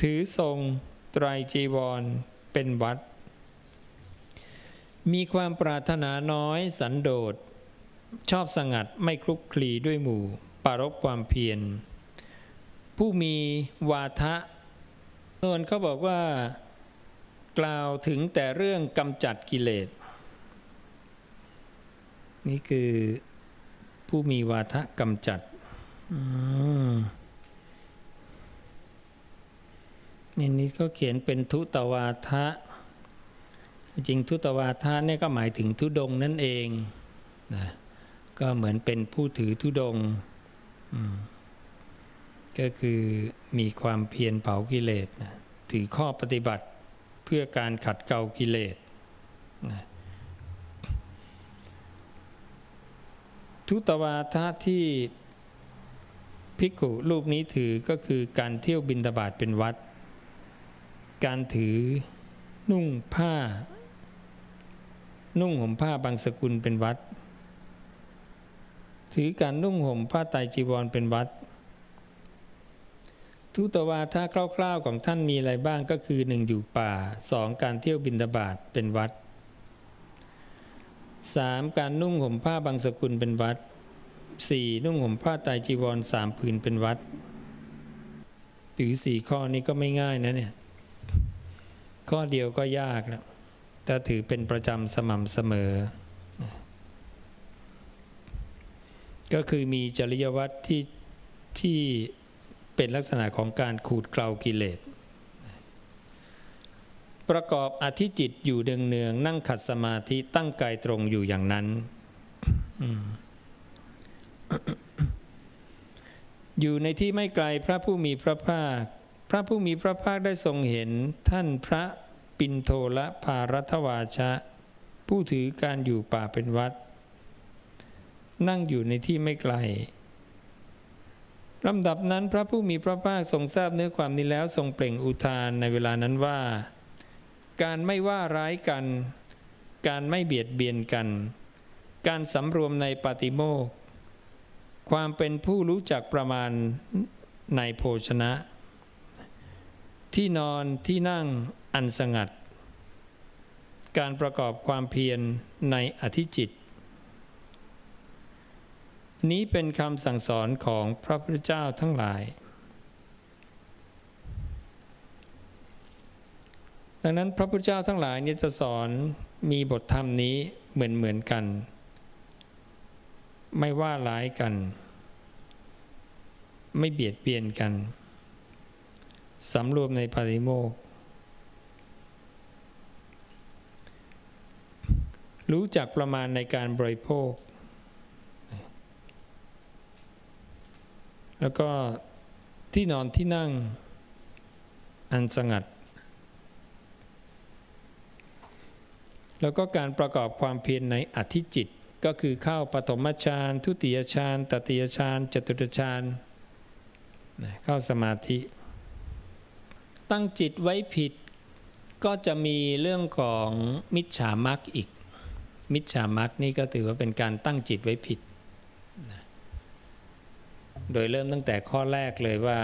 ถือทรงไตรจีวรเป็นวัด มีความปรารถนาน้อยสันโดษ ชอบสงัดไม่คลุกคลีด้วยหมู่ ปารบความเพียร ผู้มีวาทะส่วนเขาบอกว่า กล่าวถึงแต่เรื่องกำจัดกิเลส นี่คือผู้มีวาทะกำจัดนี่นี่ก็เขียนเป็นทุตวาทะ จริงทุตวาทะนี่ก็หมายถึงทุดงนั่นเองนะก็เหมือนเป็นผู้ถือทุดง ก็คือมีความเพียรเผากิเลสนะถือข้อปฏิบัติเพื่อการขัดเกลากิเลสนะ ทุตวาทะที่ภิกขุรูปนี้ถือก็คือการเที่ยวบินตบาทเป็นวัด การถือนุ่งผ้า นุ่งห่มผ้าบางสกุลเป็นวัด ถือการนุ่งห่มผ้าไตจีวรเป็นวัด ทุตวาทะคร่าวๆของท่านมีอะไรบ้างก็คือหนึ่งอยู่ป่าสองการเที่ยวบินตบาทเป็นวัด สามการนุ่งห่มผ้าบางสกุลเป็นวัดสี่นุ่งห่มผ้าไตจีวรสามผืนเป็นวัดถือสี่ข้อนี้ก็ไม่ง่ายนะเนี่ยข้อเดียวก็ยากแล้วถ้าถือเป็นประจำสม่ำเสมอ ก็คือมีจริยวัตรที่ที่เป็นลักษณะของการขูดเกลากิเลส ประกอบอธิจิตอยู่เดืองเนืองนั่งขัดสมาธิตั้งกายตรงอยู่อย่างนั้น อยู่ในที่ไม่ไกลพระผู้มีพระภาค พระผู้มีพระภาคได้ทรงเห็นท่านพระปินโทละภารัตวาชะ ผู้ถือการอยู่ป่าเป็นวัด นั่งอยู่ในที่ไม่ไกลลำดับนั้นพระผู้มีพระภาคทรงทราบเนื้อความนี้แล้วทรงเปล่งอุทานในเวลานั้นว่า การไม่ว่าร้ายกัน การไม่เบียดเบียนกัน การสำรวมในปฏิโมกความเป็นผู้รู้จักประมาณในโภชนะ ที่นอนที่นั่งอันสงัด การประกอบความเพียรในอธิจิต นี้เป็นคำสั่งสอนของพระพุทธเจ้าทั้งหลาย ดังนั้นพระพุทธเจ้าทั้งหลายนี่จะสอนมีบทธรรมนี้เหมือนเหมือนกัน ไม่ว่าร้ายกัน ไม่เบียดเบียนกันสำรวมในปาริโมกรู้จักประมาณในการบริโภค แล้วก็ที่นอนที่นั่งอันสงัด แล้วก็การประกอบความเพียรในอธิจิต ก็คือเข้าปฐมฌานทุติยฌานตติยฌานจตุตฌานเข้าสมาธิ ตั้งจิตไว้ผิดก็จะมีเรื่องของมิจฉามักอีก มิจฉามักนี่ก็ถือว่าเป็นการตั้งจิตไว้ผิด โดยเริ่มตั้งแต่ข้อแรกเลยว่า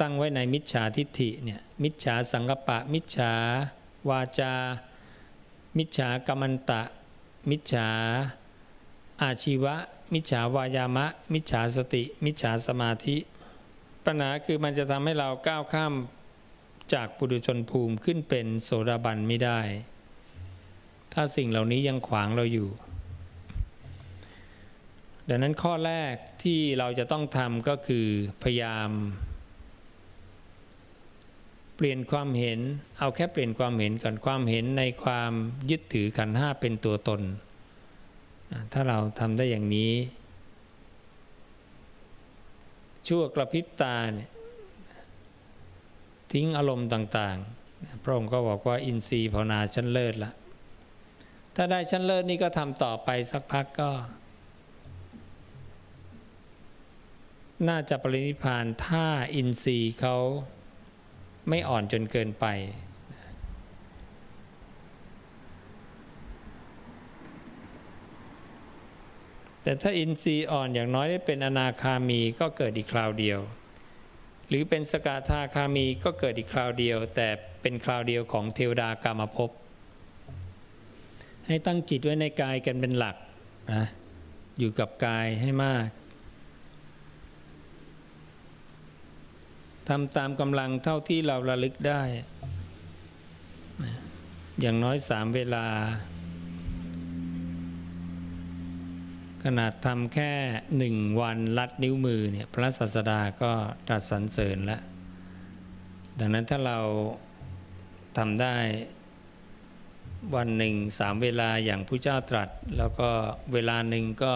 ตั้งไว้ในมิจฉาทิฏฐิเนี่ยมิจฉาสังกปะ มิจฉาวาจา มิจฉากรรมันตะ มิจฉาอาชีวะ มิจฉาวายามะ มิจฉาสติ มิจฉาสมาธิ ปัญหาคือมันจะทำให้เราก้าวข้ามจากปุถุชนภูมิขึ้นเป็นโสดาบันไม่ได้ ถ้าสิ่งเหล่านี้ยังขวางเราอยู่ ดังนั้นข้อแรกที่เราจะต้องทำก็คือพยายาม เปลี่ยนความเห็น เอาแค่เปลี่ยนความเห็นก่อนความเห็นในความยึดถือขันห้าเป็นตัวตน ถ้าเราทำได้อย่างนี้ ชั่วกระพริบตาเนี่ยทิ้งอารมณ์ต่างๆ พระองค์ก็บอกว่าอินทรีย์ภาวนาชั้นเลิศละ ถ้าได้ชั้นเลิศนี่ก็ทำต่อไปสักพักก็ น่าจะปรินิพานถ้าอินทรีย์เขา ไม่อ่อนจนเกินไปแต่ถ้าอินทรีย์อ่อนอย่างน้อยได้เป็นอนาคามีก็เกิดอีกคราวเดียว หรือเป็นสกาธาคามีก็เกิดอีกคราวเดียว แต่เป็นคราวเดียวของเทวดากรรมภพให้ตั้งจิตไว้ในกายกันเป็นหลักนะอยู่กับกายให้มาก ทำตามกำลังเท่าที่เราระลึกได้ อย่างน้อยสามเวลา ขนาดทำแค่หนึ่งวันลัดนิ้วมือเนี่ยพระศาสดาก็ตรัสสรรเสริญแล้ว ดังนั้นถ้าเราทำได้วันหนึ่งสามเวลาอย่างผู้เจ้าตรัส แล้วก็เวลาหนึ่งก็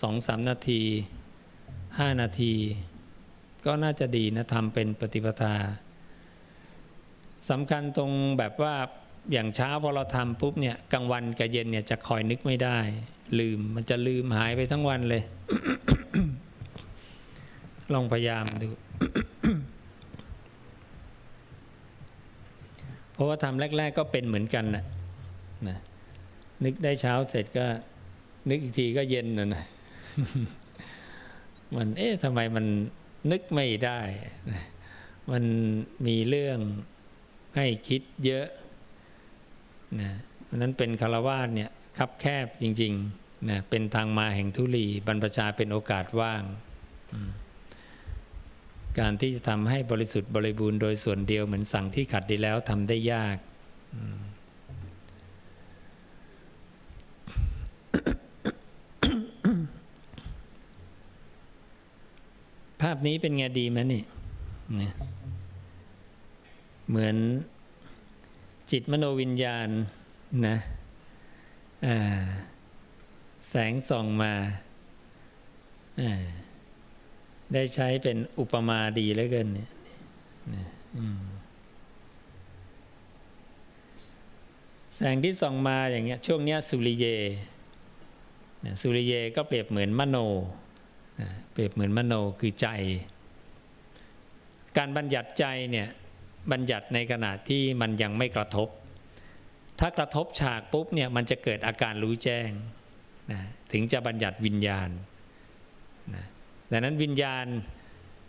สองสามนาทีห้านาที ก็น่าจะดีนะทำเป็นปฏิปทาสำคัญตรงแบบว่าอย่างเช้าพอเราทำปุ๊บเนี่ยกลางวันกับเย็นเนี่ยจะคอยนึกไม่ได้ ลืมมันจะลืมหายไปทั้งวันเลย ลองพยายามดู เพราะว่าทำแรก ๆ ก็เป็นเหมือนกันนะนะนึกได้เช้าเสร็จก็ นึกอีกทีก็เย็นนะนะมันเอ๊ะทำไมมัน นึกไม่ได้ มันมีเรื่องให้คิดเยอะนะนั้นเป็นคารวาสเนี่ยคับแคบจริงๆนะเป็นทางมาแห่งทุลีบรรพชาเป็นโอกาสว่าง การที่จะทำให้บริสุทธิ์บริบูรณ์โดยส่วนเดียวเหมือนสั่งที่ขัดดีแล้วทำได้ยากภาพนี้เป็นไงดีไหมนี่นะเหมือนจิตมโนวิญญาณนะแสงส่องมา ได้ใช้เป็นอุปมาดีเหลือเกินเนี่ยแสงที่ส่องมาอย่างเงี้ยช่วงเนี้ยสุริเย สุริเยก็เปรียบเหมือนมโน เปรียบเหมือนมโนคือใจ การบัญญัติใจเนี่ยบัญญัติในขณะที่มันยังไม่กระทบ ถ้ากระทบฉากปุ๊บเนี่ยมันจะเกิดอาการรู้แจ้งนะถึงจะบัญญัติวิญญาณนะดังนั้นวิญญาณ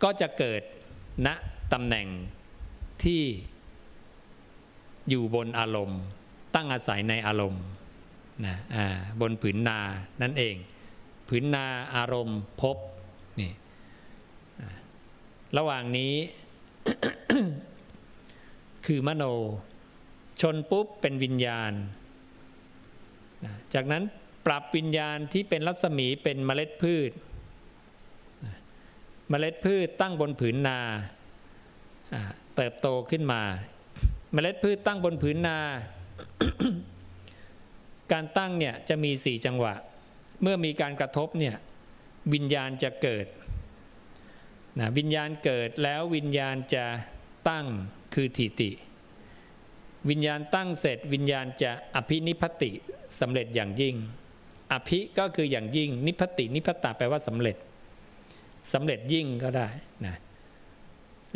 ก็จะเกิดณตำแหน่งที่อยู่บนอารมณ์ ตั้งอาศัยในอารมณ์นะบนผืนนานั่นเอง ผืนนาอารมณ์พบนี่ระหว่างนี้ คือมโน ชนปุ๊บเป็นวิญญาณ จากนั้นปรับวิญญาณที่เป็นรัศมีเป็นเมล็ดพืช เมล็ดพืชตั้งบนผืนนา เติบโตขึ้นมา เมล็ดพืชตั้งบนผืนนา การตั้งเนี่ยจะมีสี่จังหวะ เมื่อมีการกระทบเนี่ยวิญญาณจะเกิดนะวิญญาณเกิดแล้ววิญญาณจะตั้งคือทิติ วิญญาณตั้งเสร็จวิญญาณจะอภินิพติสำเร็จอย่างยิ่ง อภิก็คืออย่างยิ่งนิพตินิพตาแปลว่าสำเร็จสำเร็จยิ่งก็ได้นะ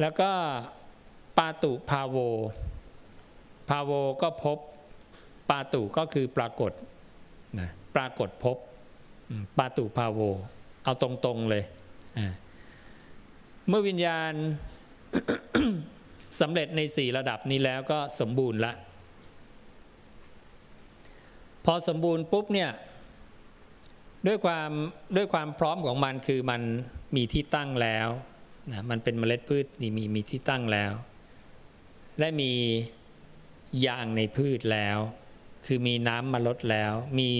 แล้วก็ปาตุภาโวภาโวก็พบปาตุก็คือปรากฏนะปรากฏพบ ปาตุภาโว เอาตรงๆเลย เมื่อวิญญาณสำเร็จในสี่ระดับนี้แล้วก็สมบูรณ์ละ พอสมบูรณ์ปุ๊บเนี่ยด้วยความด้วยความพร้อมของมันคือมันมีที่ตั้งแล้วนะมันเป็นเมล็ดพืชนี่มีมีที่ตั้งแล้ว และมียางในพืชแล้ว คือมีน้ำมาลดแล้ว มี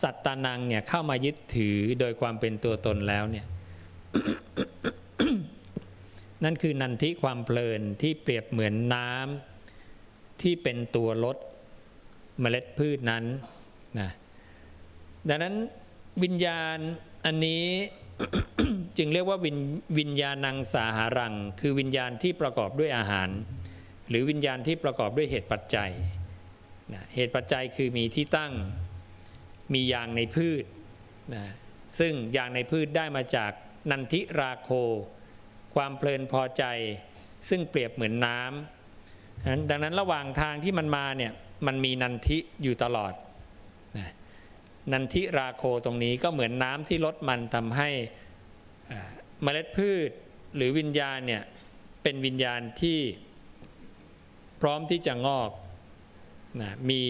สัตตานังเนี่ยเข้ามายึดถือโดยความเป็นตัวตนแล้วเนี่ยนั่นคือนันทิความเพลินที่เปรียบเหมือนน้ำที่เป็นตัวลดเมล็ดพืชนั้นนะดังนั้นวิญญาณอันนี้จึงเรียกว่าวิวญญาณังสาหารัง คือวิญญาณที่ประกอบด้วยอาหาร หรือวิญญาณที่ประกอบด้วยเหตุปัจจัยนะเหตุปัจจัยคือมีที่ตั้ง มียางในพืชนะซึ่งยางในพืชได้มาจากนันทิราโค ความเพลินพอใจ ซึ่งเปรียบเหมือนน้ำดังนั้นระหว่างทางที่มันมาเนี่ยมันมีนันทิอยู่ตลอดนะนันทิราโคตรงนี้ก็เหมือนน้ำที่ลดมันทำให้เมล็ดพืชหรือวิญญาณเนี่ยเป็นวิญญาณที่พร้อมที่จะงอกนะมี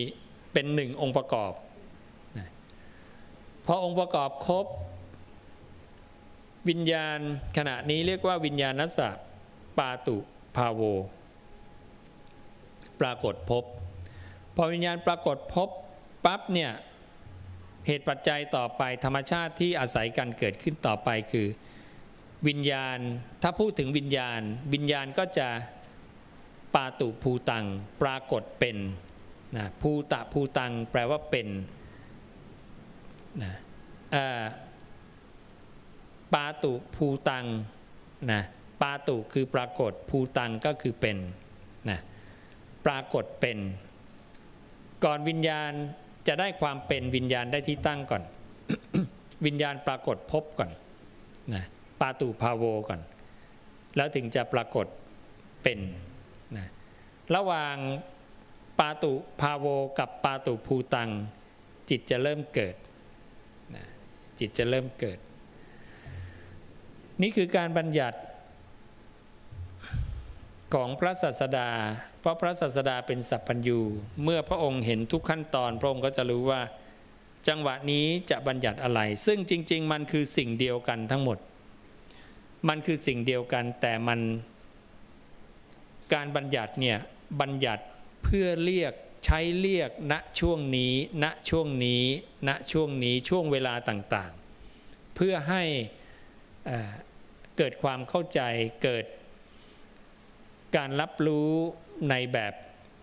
เป็นหนึ่งองค์ประกอบ พอองค์ประกอบครบ วิญญาณขณะนี้เรียกว่าวิญญาณนัสสะปาตุภาโว ปรากฏพบ พอวิญญาณปรากฏพบปั๊บเนี่ยเหตุปัจจัยต่อไปธรรมชาติที่อาศัยกันเกิดขึ้นต่อไปคือ วิญญาณถ้าพูดถึงวิญญาณ วิญญาณก็จะปาตุภูตัง ปรากฏเป็นนะภูตะภูตัง แปลว่าเป็น นะปาตุภูตังนะปาตุคือปรากฏภูตังก็คือเป็นนะปรากฏเป็น ก่อนวิญญาณจะได้ความเป็นวิญญาณได้ที่ตั้งก่อน วิญญาณปรากฏพบก่อนนะปาตุภาโวก่อน แล้วถึงจะปรากฏเป็นนะระหว่างปาตุภาโวกับปาตุภูตัง จิตจะเริ่มเกิด จิตจะเริ่มเกิด นี่คือการบัญญัติของพระศาสดา เพราะพระศาสดาเป็นสัพพัญญูเมื่อพระองค์เห็นทุกขั้นตอน พระองค์ก็จะรู้ว่าจังหวะนี้จะบัญญัติอะไร ซึ่งจริง ๆ มันคือสิ่งเดียวกันทั้งหมด มันคือสิ่งเดียวกันแต่มันการบัญญัติเนี่ยบัญญัติเพื่อเรียก ใช้เรียกณช่วงนี้ ณช่วงนี้ ณช่วงนี้ช่วงเวลาต่างๆ เพื่อให้เกิดความเข้าใจเกิดการรับรู้ในแบบ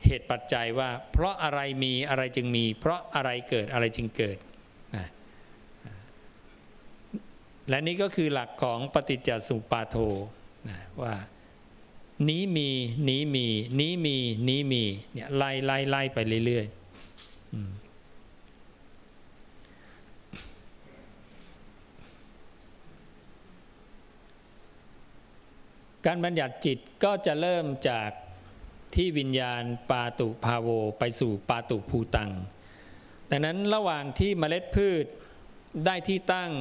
เหตุปัจจัยว่า เพราะอะไรมีอะไรจึงมี เพราะอะไรเกิดอะไรจึงเกิดนะและนี่ก็คือหลักของปฏิจจสุปาโทนะว่า นี้มีนี้มีนี้มีนี้มีเนี่ยไล่ไล่ไล่ไปเรื่อยๆการบัญญัติจิตก็จะเริ่มจากที่วิญญาณปาตุภาโว ไปสู่ปาตุภูตังดังนั้นระหว่างที่เมล็ดพืชได้ที่ตั้ง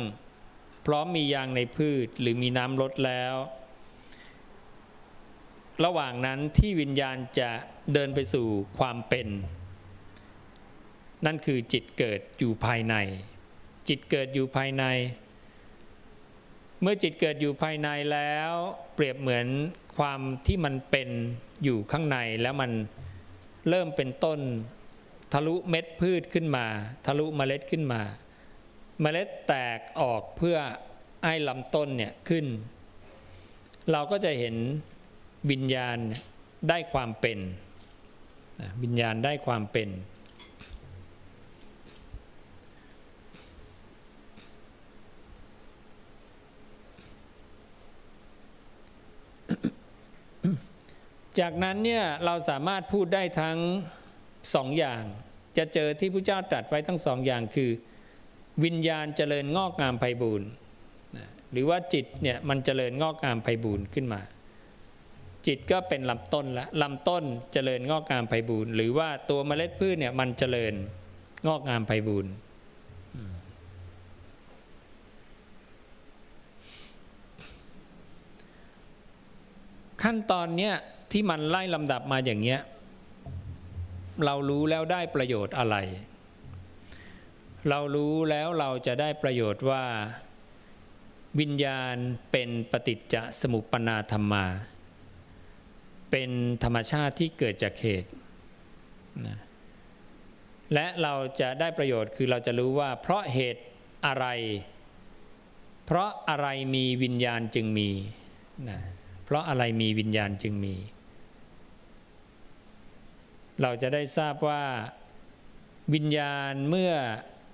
พร้อมมียางในพืชหรือมีน้ำลดแล้ว ระหว่างนั้นที่วิญญาณจะเดินไปสู่ความเป็น นั่นคือจิตเกิดอยู่ภายใน จิตเกิดอยู่ภายใน เมื่อจิตเกิดอยู่ภายในแล้วเปรียบเหมือนความที่มันเป็นอยู่ข้างในแล้วมันเริ่มเป็นต้นทะลุเม็ดพืชขึ้นมา ทะลุเมล็ดขึ้นมา เมล็ดแตกออกเพื่อให้ลำต้นเนี่ยขึ้น เราก็จะเห็น วิญญาณได้ความเป็นวิญญาณได้ความเป็น จากนั้นเนี่ยเราสามารถพูดได้ทั้งสองอย่าง จะเจอที่พระเจ้าตรัสไว้ทั้งสองอย่างคือ วิญญาณเจริญงอกงามไพบูรณ์หรือว่าจิตเนี่ยมันเจริญงอกงามไพบูรณ์ขึ้นมา จิตก็เป็นลำต้นละลำต้นเจริญงอกงามไพบูรณ์หรือว่าตัวเมล็ดพืชเนี่ยมันเจริญงอกงามไพบูรณ์ขั้นตอนเนี้ยที่มันไล่ลำดับมาอย่างเงี้ย เรารู้แล้วได้ประโยชน์อะไร เรารู้แล้วเราจะได้ประโยชน์ว่า วิญญาณเป็นปฏิจจสมุปปนาธรรมา เป็นธรรมชาติที่เกิดจากเหตุนะและเราจะได้ประโยชน์คือเราจะรู้ว่า เพราะเหตุอะไร เพราะอะไรมีวิญญาณจึงมีนะเพราะอะไรมีวิญญาณจึงมี เราจะได้ทราบว่าวิญญาณเมื่อ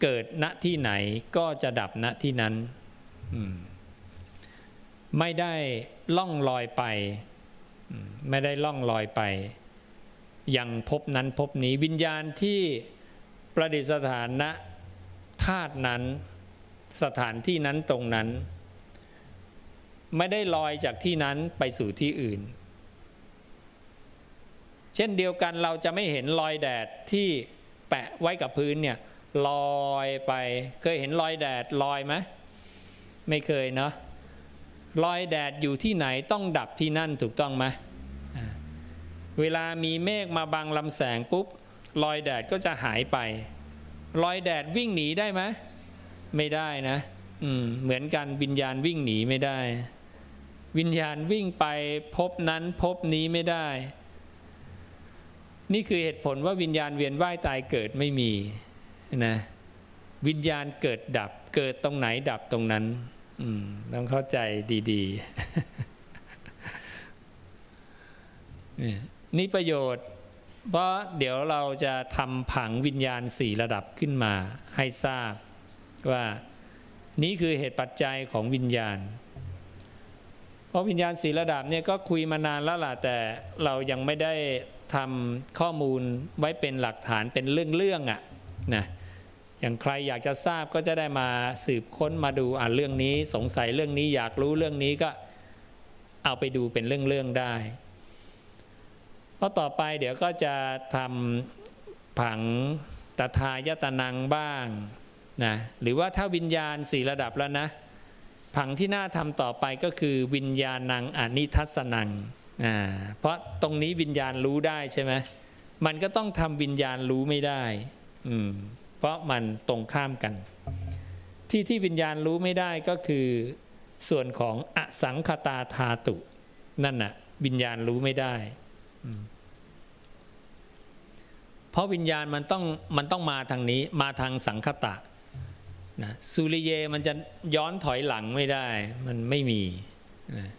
เกิดณที่ไหนก็จะดับณที่นั้น ไม่ได้ล่องลอยไป ไม่ได้ล่องลอยไป ยังพบนั้นพบนี้วิญญาณที่ประดิษฐานณธาตุนั้นสถานที่นั้นตรงนั้น ไม่ได้ลอยจากที่นั้นไปสู่ที่อื่น เช่นเดียวกันเราจะไม่เห็นรอยแดดที่แปะไว้กับพื้นเนี่ยลอยไป เคยเห็นรอยแดดลอยไหมไม่เคยเนาะรอยแดดอยู่ที่ไหนต้องดับที่นั่นถูกต้องไหม เวลามีเมฆมาบังลำแสงปุ๊บรอยแดดก็จะหายไป รอยแดดวิ่งหนีได้ไหมไม่ได้นะอืมเหมือนกันวิญญาณวิ่งหนีไม่ได้ วิญญาณวิ่งไปพบนั้นพบนี้ไม่ได้ นี่คือเหตุผลว่าวิญญาณเวียนว่ายตายเกิดไม่มีนะวิญญาณเกิดดับ เกิดตรงไหนดับตรงนั้นต้องเข้าใจดีๆ นี่ประโยชน์ เพราะเดี๋ยวเราจะทำผังวิญญาณสี่ระดับขึ้นมาให้ทราบว่านี้คือเหตุปัจจัยของวิญญาณ เพราะวิญญาณสี่ระดับเนี่ยก็คุยมานานแล้วล่ะแต่เรายังไม่ได้ทำข้อมูลไว้เป็นหลักฐานเป็นเรื่องๆอะ่ะนะอย่างใครอยากจะทราบก็จะได้มาสืบค้นมาดูอ่านเรื่องนี้ สงสัยเรื่องนี้อยากรู้เรื่องนี้ก็เอาไปดูเป็นเรื่องๆได้ เพราะต่อไปเดี๋ยวก็จะทำผังตถายตนังบ้างนะหรือว่าถ้าวิญญาณสี่ระดับแล้วนะ ผังที่น่าทำต่อไปก็คือวิญญาณังอนิทัศนังอ่าเพราะตรงนี้วิญญาณรู้ได้ใช่ไหมมันก็ต้องทำวิญญาณรู้ไม่ได้อืมเพราะมันตรงข้ามกัน ที่ที่วิญญาณรู้ไม่ได้ก็คือส่วนของอสังคตาธาตุ นั่นน่ะวิญญาณรู้ไม่ได้ เพราะวิญญาณมันต้องมันต้องมาทางนี้มาทางสังคตะนะสุริเยมันจะย้อนถอยหลังไม่ได้ มันไม่มีนะ